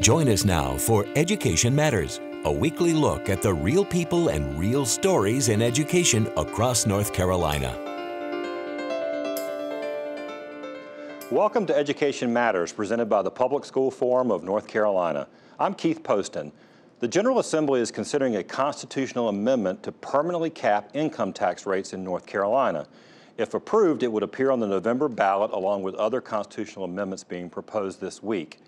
Join us now for Education Matters, a weekly look at the real people and real stories in education across North Carolina. Welcome to Education Matters, presented by the Public School Forum of North Carolina. I'm Keith Poston. The General Assembly is considering a constitutional amendment to permanently cap income tax rates in North Carolina. If approved, it would appear on the November ballot along with other constitutional amendments being proposed this week.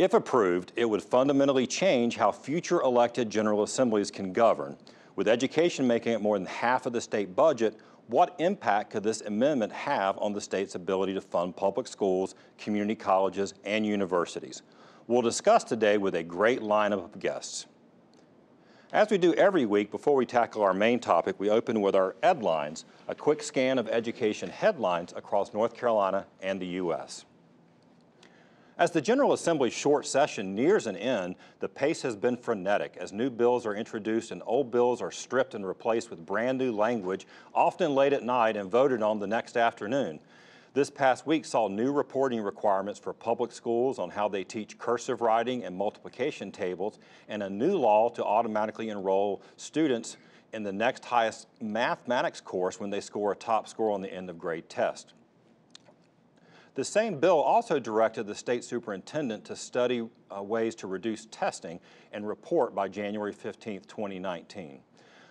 If approved, it would fundamentally change how future elected General Assemblies can govern. With education making up more than half of the state budget, what impact could this amendment have on the state's ability to fund public schools, community colleges, and universities? We'll discuss today with a great lineup of guests. As we do every week, before we tackle our main topic, we open with our headlines, a quick scan of education headlines across North Carolina and the U.S. As the General Assembly's short session nears an end, the pace has been frenetic as new bills are introduced and old bills are stripped and replaced with brand new language, often late at night and voted on the next afternoon. This past week saw new reporting requirements for public schools on how they teach cursive writing and multiplication tables, and a new law to automatically enroll students in the next highest mathematics course when they score a top score on the end of grade test. The same bill also directed the state superintendent to study uh, ways to reduce testing and report by January 15, 2019.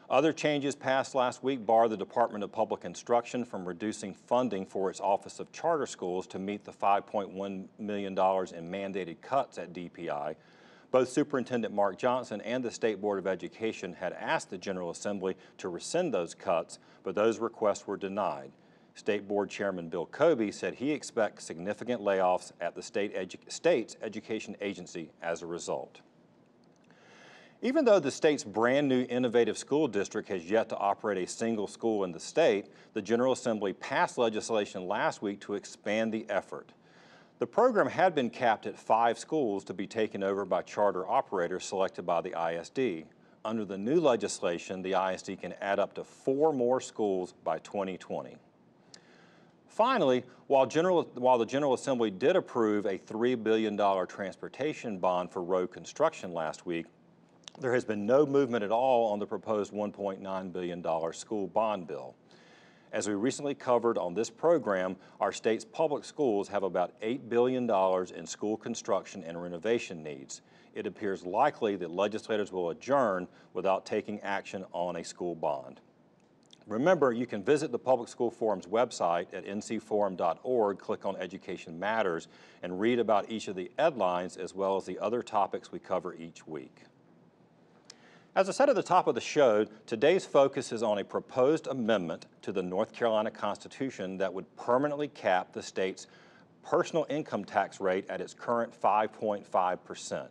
Other changes passed last week bar the Department of Public Instruction from reducing funding for its Office of Charter Schools to meet the $5.1 million in mandated cuts at DPI. Both Superintendent Mark Johnson and the State Board of Education had asked the General Assembly to rescind those cuts, but those requests were denied. State Board Chairman Bill Cobey said he expects significant layoffs at the state edu state's education agency as a result. Even though the state's brand new innovative school district has yet to operate a single school in the state, the General Assembly passed legislation last week to expand the effort. The program had been capped at five schools to be taken over by charter operators selected by the ISD. Under the new legislation, the ISD can add up to four more schools by 2020. Finally, while, General, while, the General Assembly did approve a $3 billion transportation bond for road construction last week, there has been no movement at all on the proposed $1.9 billion school bond bill. As we recently covered on this program, our state's public schools have about $8 billion in school construction and renovation needs. It appears likely that legislators will adjourn without taking action on a school bond. Remember, you can visit the Public School Forum's website at ncforum.org, click on Education Matters, and read about each of the headlines as well as the other topics we cover each week. As I said at the top of the show, today's focus is on a proposed amendment to the North Carolina Constitution that would permanently cap the state's personal income tax rate at its current 5.5%.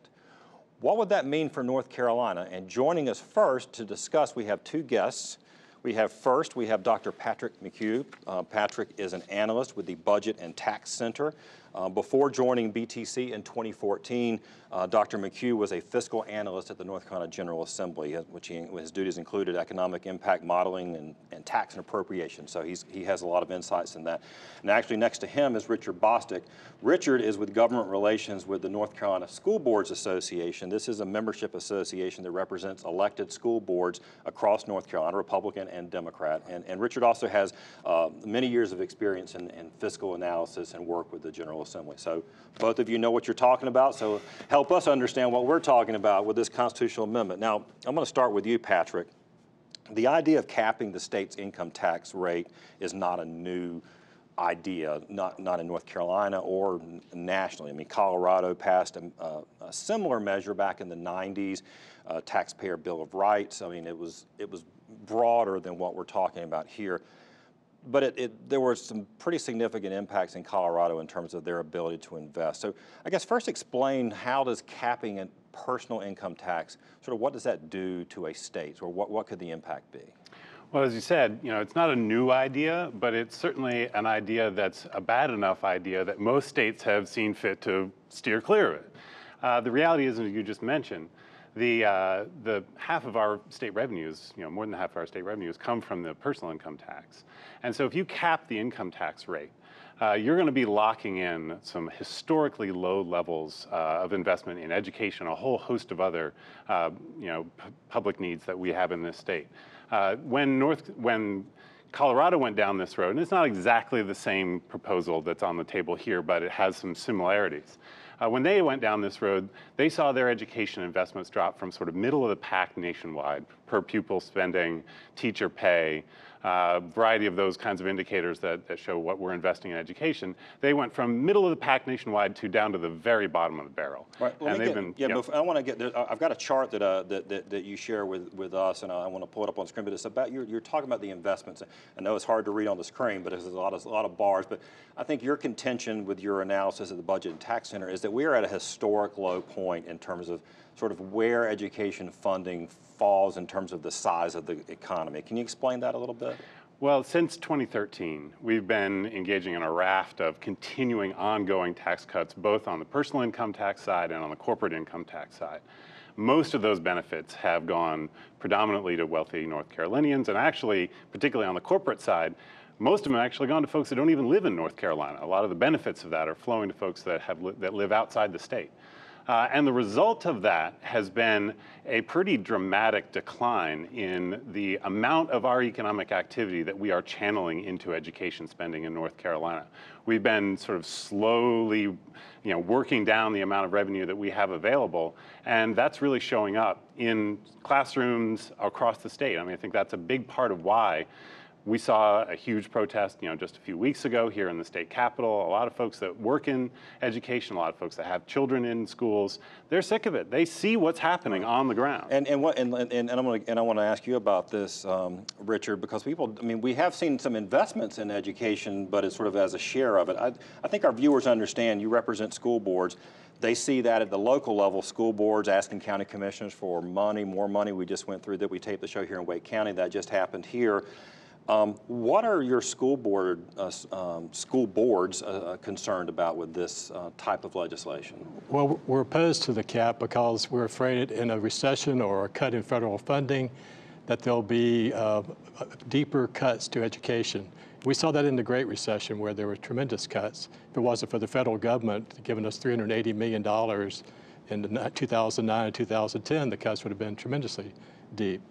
What would that mean for North Carolina? And joining us first to discuss, we have two guests. We have first, we have Dr. Patrick McHugh. Uh, Patrick is an analyst with the Budget and Tax Center. Uh, before joining BTC in 2014, uh, Dr. McHugh was a fiscal analyst at the North Carolina General Assembly, which he, his duties included economic impact modeling and, and tax and appropriation. So he's, he has a lot of insights in that. And actually next to him is Richard Bostic. Richard is with government relations with the North Carolina School Boards Association. This is a membership association that represents elected school boards across North Carolina, Republican and Democrat. And, and Richard also has uh, many years of experience in, in fiscal analysis and work with the General So both of you know what you're talking about, so help us understand what we're talking about with this constitutional amendment. Now, I'm going to start with you, Patrick. The idea of capping the state's income tax rate is not a new idea, not, not in North Carolina or nationally. I mean, Colorado passed a, a, a similar measure back in the 90s, uh, Taxpayer Bill of Rights. I mean, it was, it was broader than what we're talking about here but it, it, there were some pretty significant impacts in Colorado in terms of their ability to invest. So I guess first explain how does capping a personal income tax, sort of what does that do to a state or what, what could the impact be? Well, as you said, you know, it's not a new idea, but it's certainly an idea that's a bad enough idea that most states have seen fit to steer clear of it. Uh, the reality is, as you just mentioned, the, uh, the half of our state revenues, you know, more than half of our state revenues come from the personal income tax. And so if you cap the income tax rate, uh, you're going to be locking in some historically low levels uh, of investment in education, a whole host of other, uh, you know, public needs that we have in this state. Uh, when North, when Colorado went down this road, and it's not exactly the same proposal that's on the table here, but it has some similarities. Uh, when they went down this road, they saw their education investments drop from sort of middle of the pack nationwide, per pupil spending, teacher pay, uh, variety of those kinds of indicators that, that show what we're investing in education, they went from middle of the pack nationwide to down to the very bottom of the barrel. Right. and they've get, been, yeah, Before, I want to get, there, I've got a chart that, uh, that, that, that, you share with, with us, and I want to pull it up on screen, but it's about, you're, you're talking about the investments. I know it's hard to read on the screen, but there's a lot, of, a lot of bars, but I think your contention with your analysis of the Budget and Tax Center is that we are at a historic low point in terms of sort of where education funding falls in terms of the size of the economy. Can you explain that a little bit? Well, since 2013, we've been engaging in a raft of continuing ongoing tax cuts, both on the personal income tax side and on the corporate income tax side. Most of those benefits have gone predominantly to wealthy North Carolinians, and actually, particularly on the corporate side, most of them have actually gone to folks that don't even live in North Carolina. A lot of the benefits of that are flowing to folks that, have li that live outside the state. Uh, and the result of that has been a pretty dramatic decline in the amount of our economic activity that we are channeling into education spending in North Carolina. We've been sort of slowly you know, working down the amount of revenue that we have available, and that's really showing up in classrooms across the state. I mean, I think that's a big part of why we saw a huge protest, you know, just a few weeks ago here in the state capitol. A lot of folks that work in education, a lot of folks that have children in schools, they're sick of it. They see what's happening on the ground. And and what and and, and I'm gonna, and I want to ask you about this, um, Richard, because people, I mean, we have seen some investments in education, but it's sort of as a share of it. I, I think our viewers understand. You represent school boards they see that at the local level, school boards asking county commissioners for money, more money. We just went through that. We taped the show here in Wake County. That just happened here. Um, what are your school board uh, um, school boards uh, uh, concerned about with this uh, type of legislation? Well, we're opposed to the cap because we're afraid in a recession or a cut in federal funding that there'll be uh, deeper cuts to education. We saw that in the Great Recession where there were tremendous cuts. If it wasn't for the federal government giving us $380 million in 2009 and 2010, the cuts would have been tremendously deep.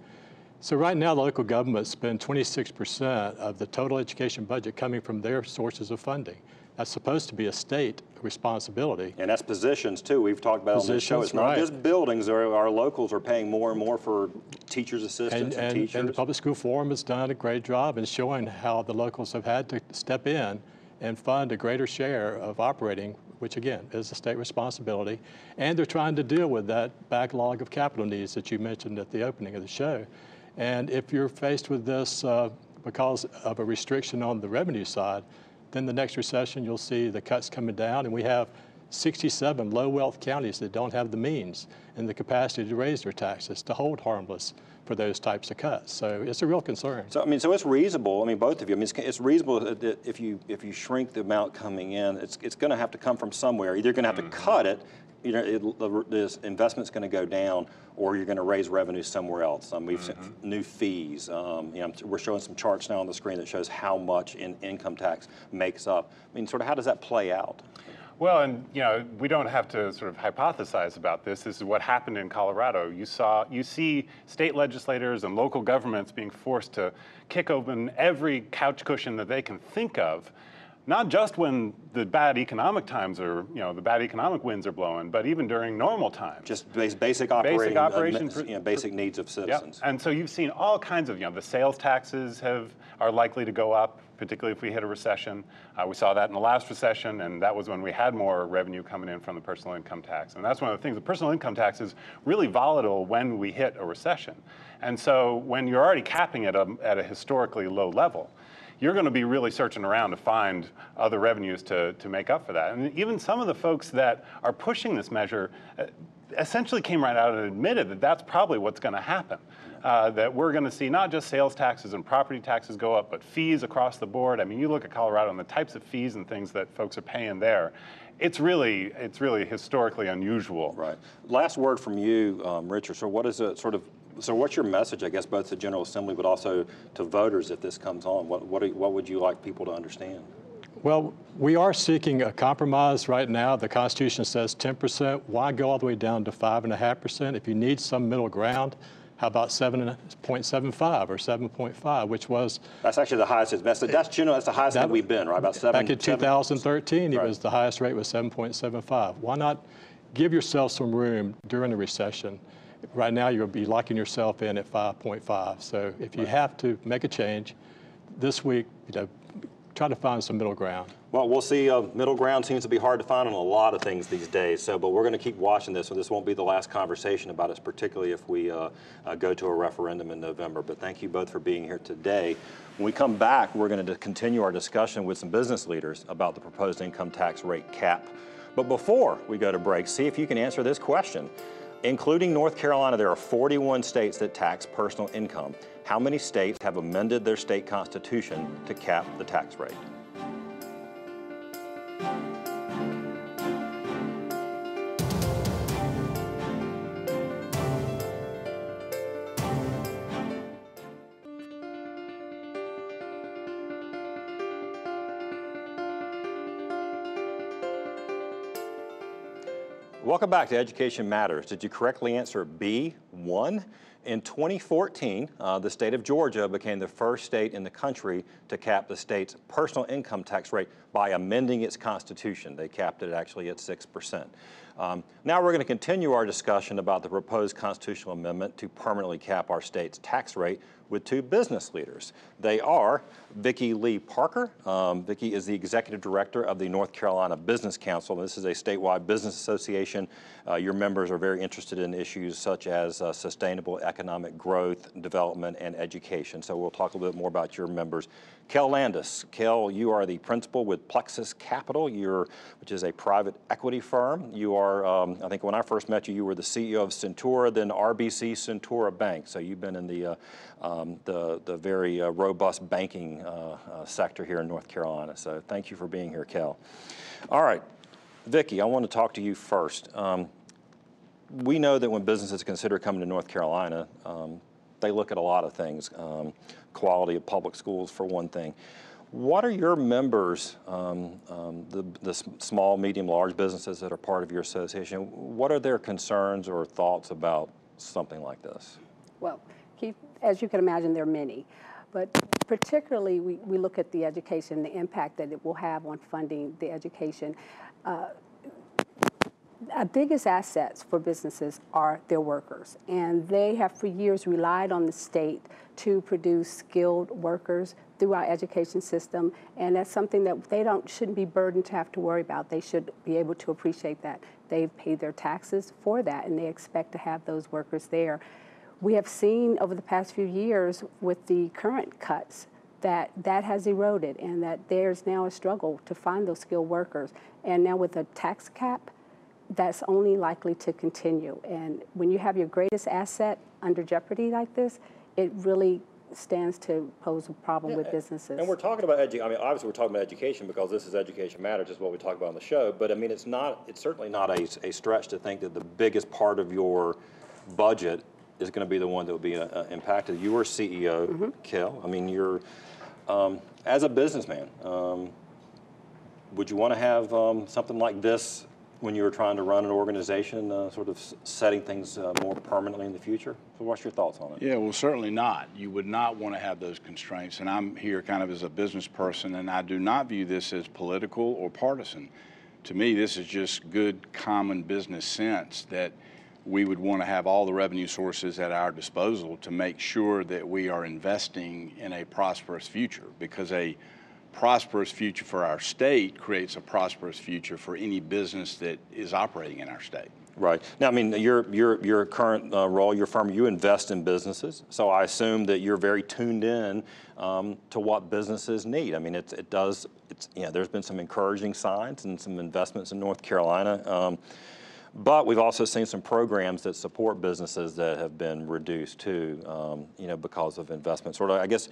So right now, the local governments spend 26% of the total education budget coming from their sources of funding. That's supposed to be a state responsibility. And that's positions too. We've talked about positions, on this show. It's not right. just buildings. Our, our, locals are paying more and more for teachers' assistants and, and, and teachers. And the Public School Forum has done a great job in showing how the locals have had to step in and fund a greater share of operating, which again is a state responsibility. And they're trying to deal with that backlog of capital needs that you mentioned at the opening of the show. And if you're faced with this uh, because of a restriction on the revenue side, then the next recession you'll see the cuts coming down and we have 67 low wealth counties that don't have the means and the capacity to raise their taxes to hold harmless for those types of cuts. So it's a real concern. So I mean, so it's reasonable. I mean, both of you. I mean, it's, it's reasonable that if you if you shrink the amount coming in, it's it's going to have to come from somewhere. Either you're going to have to mm-hmm. cut it you know, it, the, this investment's going to go down, or you're going to raise revenue somewhere else. Um, we've mm-hmm. seen new fees. Um, you know, we're showing some charts now on the screen that shows how much in income tax makes up. I mean, sort of how does that play out? Well, and you know, we don't have to sort of hypothesize about this. This is what happened in Colorado. You saw, you see state legislators and local governments being forced to kick open every couch cushion that they can think of not just when the bad economic times are, you know, the bad economic winds are blowing, but even during normal times. Just basic operating, basic, operation, uh, you know, basic needs of citizens. Yep. And so you've seen all kinds of, you know, the sales taxes have are likely to go up, particularly if we hit a recession. Uh, we saw that in the last recession, and that was when we had more revenue coming in from the personal income tax. And that's one of the things. The personal income tax is really volatile when we hit a recession. And so when you're already capping it at a, at a historically low level, you're going to be really searching around to find other revenues to, to make up for that. And even some of the folks that are pushing this measure uh, essentially came right out and admitted that that's probably what's going to happen. Uh, that we're going to see not just sales taxes and property taxes go up, but fees across the board. I mean, you look at Colorado and the types of fees and things that folks are paying there. It's really, it's really historically unusual. Right. Last word from you, um, Richard. So, what is a sort of so what's your message, I guess, both to General Assembly, but also to voters if this comes on? What, what, what would you like people to understand? Well, we are seeking a compromise right now. The Constitution says 10%. Why go all the way down to 5.5%? If you need some middle ground, how about 7.75 or 7.5, which was That's actually the highest, that's, that's general, that's the highest that we've been, right? About seven. back in seven- 2013, it Right. was the highest rate was 7.75. Why not give yourself some room during the recession? Right now, you'll be locking yourself in at 5.5. So if you have to make a change this week, you know, try to find some middle ground. Well, we'll see. Uh, middle ground seems to be hard to find on a lot of things these days. So, but we're going to keep watching this, so this won't be the last conversation about it, particularly if we uh, uh, go to a referendum in November. But thank you both for being here today. When we come back, we're going to continue our discussion with some business leaders about the proposed income tax rate cap. But before we go to break, see if you can answer this question. Including North Carolina, there are 41 states that tax personal income. How many states have amended their state constitution to cap the tax rate? Welcome back to Education Matters. Did you correctly answer B, one? In 2014, uh, the state of Georgia became the first state in the country to cap the state's personal income tax rate by amending its constitution. They capped it actually at 6%. Um, now we're going to continue our discussion about the proposed constitutional amendment to permanently cap our state's tax rate with two business leaders. They are Vicki Lee Parker. Um, Vicki is the executive director of the North Carolina Business Council. This is a statewide business association. Uh, your members are very interested in issues such as uh, sustainable economic growth, development, and education. So we'll talk a little bit more about your members. Kel Landis. Kel, you are the principal with Plexus Capital, you're, which is a private equity firm. You are, um, I think when I first met you, you were the CEO of Centura, then RBC Centura Bank. So you've been in the, uh, um, the, the very uh, robust banking uh, uh, sector here in North Carolina. So thank you for being here, Kel. All right, Vicki, I want to talk to you first. Um, we know that when businesses consider coming to North Carolina, um, they look at a lot of things. Um, quality of public schools, for one thing. What are your members, um, um, the, the small, medium, large businesses that are part of your association, what are their concerns or thoughts about something like this? Well, Keith, as you can imagine, there are many. But particularly, we, we look at the education, the impact that it will have on funding the education. Uh, biggest assets for businesses are their workers, and they have for years relied on the state to produce skilled workers through our education system, and that's something that they don't shouldn't be burdened to have to worry about. They should be able to appreciate that they've paid their taxes for that, and they expect to have those workers there. We have seen over the past few years with the current cuts that that has eroded, and that there's now a struggle to find those skilled workers. And now with a tax cap, that's only likely to continue. And when you have your greatest asset under jeopardy like this, it really stands to pose a problem with businesses. And we're talking about edu- I mean, obviously, we're talking about education because this is Education Matters, is what we talk about on the show. But I mean, it's not, it's certainly not a, a stretch to think that the biggest part of your budget is going to be the one that will be uh, uh, impacted. You are CEO, Kel. I mean, you're, um, as a businessman, um, would you want to have um, something like this when you were trying to run an organization, uh, sort of setting things uh, more permanently in the future? So, what's your thoughts on it? Yeah, well, certainly not. You would not want to have those constraints. And I'm here kind of as a business person, and I do not view this as political or partisan. To me, this is just good common business sense that we would want to have all the revenue sources at our disposal to make sure that we are investing in a prosperous future because a prosperous future for our state creates a prosperous future for any business that is operating in our state. Right. Now, I mean, your, your, your current uh, role, your firm, you invest in businesses. So I assume that you're very tuned in um, to what businesses need. I mean, it's, it does, it's, you know, there's been some encouraging signs and some investments in North Carolina. Um, but we've also seen some programs that support businesses that have been reduced too, um, you know, because of investment. Sort of, I guess,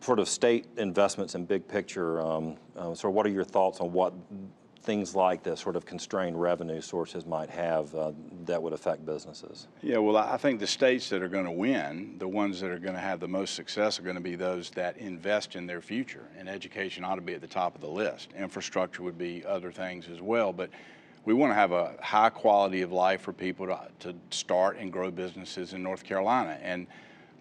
sort of state investments and big picture. Um, uh, so, what are your thoughts on what things like this sort of constrained revenue sources might have uh, that would affect businesses? Yeah, well, I think the states that are going to win, the ones that are going to have the most success, are going to be those that invest in their future. And education ought to be at the top of the list. Infrastructure would be other things as well. But we want to have a high quality of life for people to, to start and grow businesses in North Carolina. And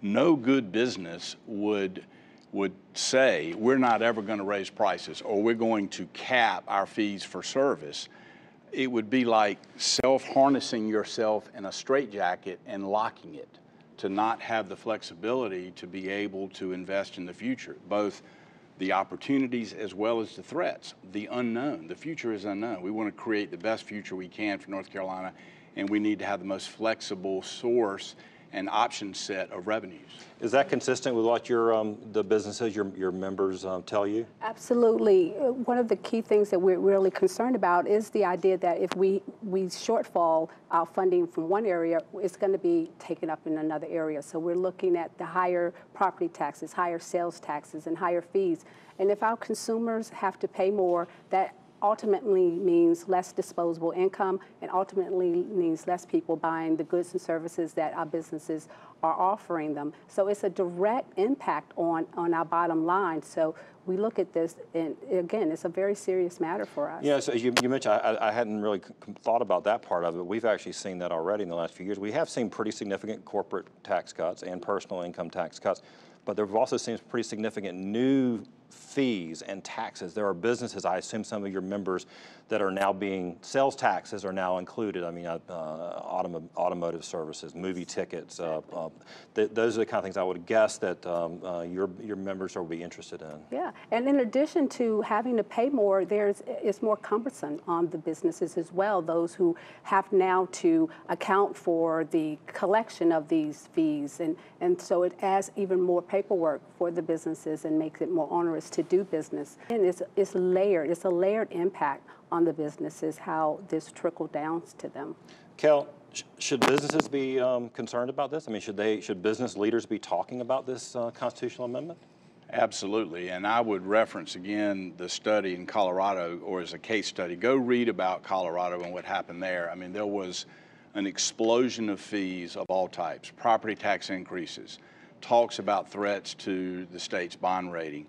no good business would would say we're not ever going to raise prices or we're going to cap our fees for service, it would be like self harnessing yourself in a straitjacket and locking it to not have the flexibility to be able to invest in the future, both the opportunities as well as the threats, the unknown. The future is unknown. We want to create the best future we can for North Carolina, and we need to have the most flexible source and option set of revenues. Is that consistent with what your um, the businesses your your members um, tell you? Absolutely. Uh, one of the key things that we're really concerned about is the idea that if we we shortfall our funding from one area, it's going to be taken up in another area. So we're looking at the higher property taxes, higher sales taxes, and higher fees. And if our consumers have to pay more, that ultimately means less disposable income and ultimately means less people buying the goods and services that our businesses are offering them. So it's a direct impact on, on our bottom line. So we look at this, and again, it's a very serious matter for us. Yeah, so you, you mentioned, I, I, hadn't really thought about that part of it. We've actually seen that already in the last few years. We have seen pretty significant corporate tax cuts and personal income tax cuts, but there have also seen pretty significant new fees and taxes. There are businesses, I assume some of your members, that are now being, sales taxes are now included. I mean, uh, automo automotive services, movie tickets. Uh, uh, th those are the kind of things I would guess that um, uh, your, your members will be interested in. Yeah, and in addition to having to pay more, there's, it's more cumbersome on the businesses as well, those who have now to account for the collection of these fees. And, and so it adds even more paperwork for the businesses and makes it more onerous to do business. And it's, it's layered, it's a layered impact on the businesses, how this trickled down to them. Kel, sh should businesses be um, concerned about this? I mean, should they, should business leaders be talking about this uh, constitutional amendment? Absolutely, and I would reference again the study in Colorado, or as a case study. Go read about Colorado and what happened there. I mean, there was an explosion of fees of all types, property tax increases, talks about threats to the state's bond rating,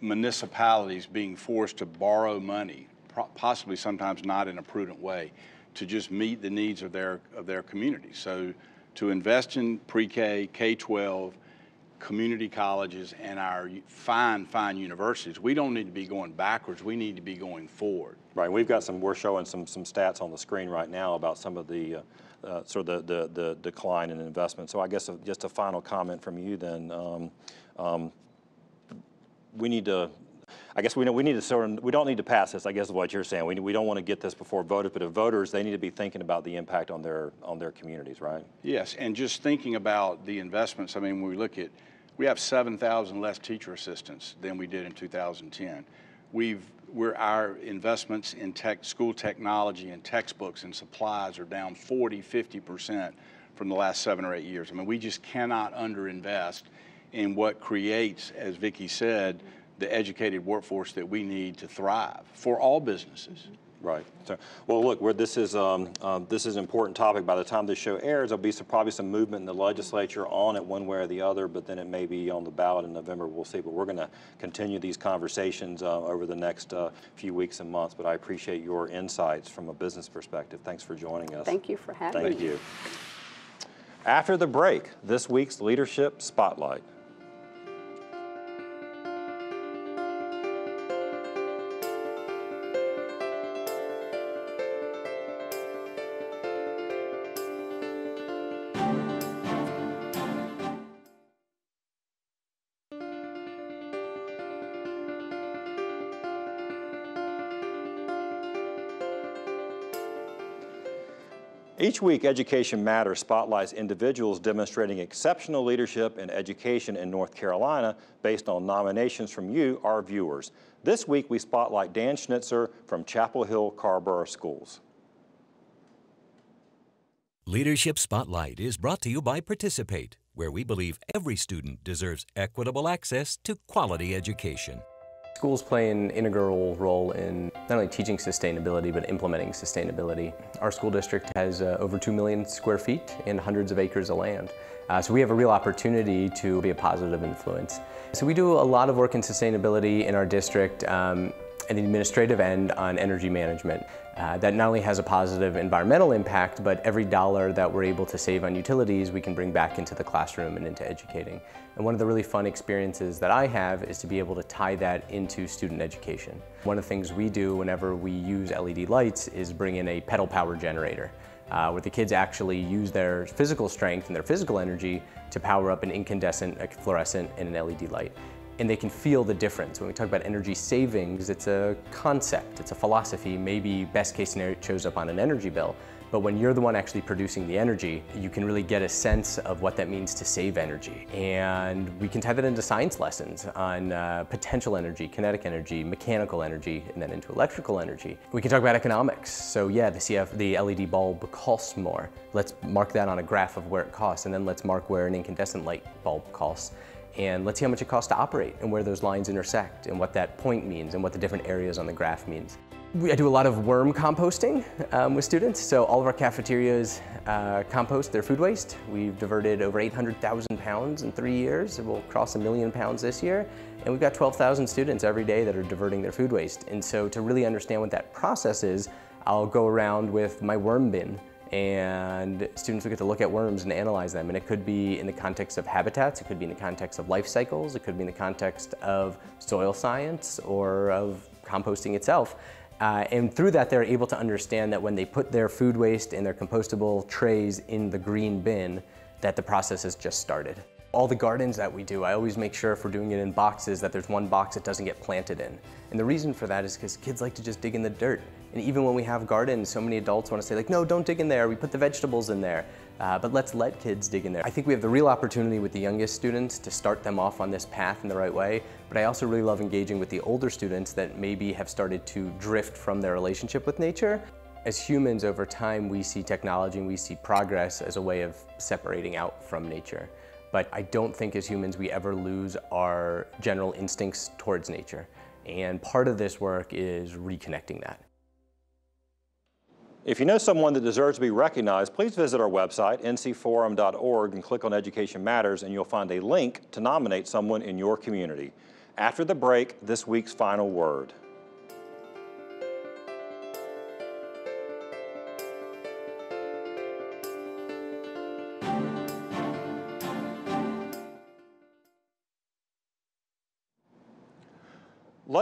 municipalities being forced to borrow money, possibly sometimes not in a prudent way, to just meet the needs of their, of their communities. So to invest in pre-K, K-12, community colleges, and our fine, fine universities, we don't need to be going backwards, we need to be going forward. Right, we've got some, we're showing some, some stats on the screen right now about some of the, uh, uh, sort of the, the, the, decline in investment. So I guess just a final comment from you then. Um, um, we need to, I guess we know we need to sort of, we don't need to pass this, I guess is what you're saying. We, we don't want to get this before voters, but if voters, they need to be thinking about the impact on their, on their communities, right? Yes, and just thinking about the investments, I mean, when we look at, we have 7,000 less teacher assistants than we did in 2010. We've, we're, our investments in tech, school technology and textbooks and supplies are down 40, 50% from the last seven or eight years. I mean, we just cannot underinvest in what creates, as Vicki said, the educated workforce that we need to thrive for all businesses. Right. So, well, look, this is um, uh, this is an important topic. By the time this show airs, there'll be some, probably some movement in the legislature on it one way or the other. But then it may be on the ballot in November. We'll see. But we're going to continue these conversations uh, over the next uh, few weeks and months. But I appreciate your insights from a business perspective. Thanks for joining us. Thank you for having Thank me. Thank you. After the break, this week's leadership spotlight. Each week, Education Matters spotlights individuals demonstrating exceptional leadership in education in North Carolina based on nominations from you, our viewers. This week, we spotlight Dan Schnitzer from Chapel Hill Carrboro Schools. Leadership Spotlight is brought to you by Participate, where we believe every student deserves equitable access to quality education. Schools play an integral role in not only teaching sustainability, but implementing sustainability. Our school district has uh, over 2 million square feet and hundreds of acres of land. Uh, so we have a real opportunity to be a positive influence. So we do a lot of work in sustainability in our district um, and the administrative end on energy management. Uh, that not only has a positive environmental impact, but every dollar that we're able to save on utilities, we can bring back into the classroom and into educating. And one of the really fun experiences that I have is to be able to tie that into student education. One of the things we do whenever we use LED lights is bring in a pedal power generator. Uh, where the kids actually use their physical strength and their physical energy to power up an incandescent, a fluorescent, and an LED light and they can feel the difference. When we talk about energy savings, it's a concept, it's a philosophy. Maybe best case scenario shows up on an energy bill, but when you're the one actually producing the energy, you can really get a sense of what that means to save energy. And we can tie that into science lessons on uh, potential energy, kinetic energy, mechanical energy, and then into electrical energy. We can talk about economics. So yeah, the CF, the LED bulb costs more. Let's mark that on a graph of where it costs, and then let's mark where an incandescent light bulb costs and let's see how much it costs to operate and where those lines intersect and what that point means and what the different areas on the graph means. I do a lot of worm composting um, with students. So all of our cafeterias uh, compost their food waste. We've diverted over 800,000 pounds in three years. We'll cross a million pounds this year. And we've got 12,000 students every day that are diverting their food waste. And so to really understand what that process is, I'll go around with my worm bin and students will get to look at worms and analyze them. And it could be in the context of habitats, it could be in the context of life cycles, it could be in the context of soil science or of composting itself. Uh, and through that, they're able to understand that when they put their food waste in their compostable trays in the green bin, that the process has just started. All the gardens that we do, I always make sure if we're doing it in boxes that there's one box that doesn't get planted in. And the reason for that is because kids like to just dig in the dirt. And even when we have gardens, so many adults want to say like, no, don't dig in there. We put the vegetables in there. Uh, but let's let kids dig in there. I think we have the real opportunity with the youngest students to start them off on this path in the right way. But I also really love engaging with the older students that maybe have started to drift from their relationship with nature. As humans, over time, we see technology and we see progress as a way of separating out from nature. But I don't think as humans we ever lose our general instincts towards nature. And part of this work is reconnecting that. If you know someone that deserves to be recognized, please visit our website, ncforum.org, and click on Education Matters, and you'll find a link to nominate someone in your community. After the break, this week's final word.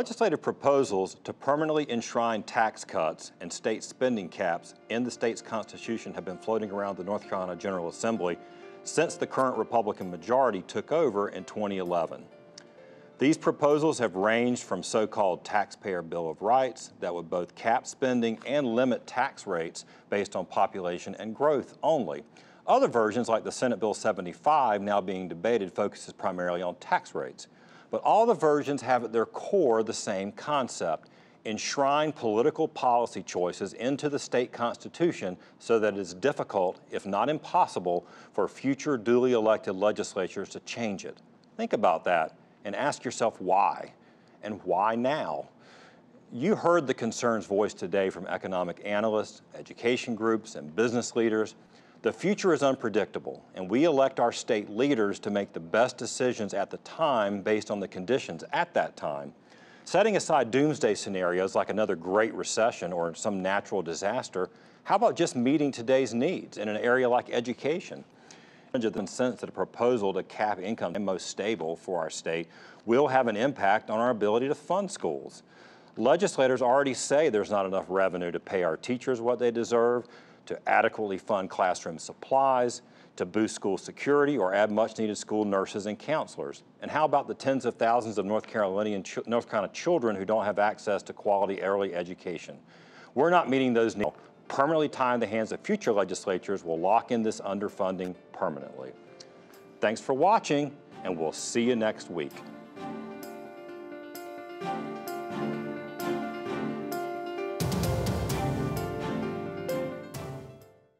Legislative proposals to permanently enshrine tax cuts and state spending caps in the state's constitution have been floating around the North Carolina General Assembly since the current Republican majority took over in 2011. These proposals have ranged from so-called taxpayer bill of rights that would both cap spending and limit tax rates based on population and growth only. Other versions like the Senate Bill 75 now being debated focuses primarily on tax rates. But all the versions have at their core the same concept, enshrine political policy choices into the state constitution so that it is difficult, if not impossible, for future duly elected legislatures to change it. Think about that and ask yourself why, and why now? You heard the concerns voiced today from economic analysts, education groups, and business leaders. The future is unpredictable, and we elect our state leaders to make the best decisions at the time based on the conditions at that time. Setting aside doomsday scenarios like another great recession or some natural disaster, how about just meeting today's needs in an area like education? The sense that a proposal to cap income and most stable for our state will have an impact on our ability to fund schools. Legislators already say there's not enough revenue to pay our teachers what they deserve, to adequately fund classroom supplies, to boost school security, or add much needed school nurses and counselors? And how about the tens of thousands of North Carolinian North Carolina children who don't have access to quality early education? We're not meeting those needs. Permanently tying the hands of future legislatures will lock in this underfunding permanently. Thanks for watching, and we'll see you next week.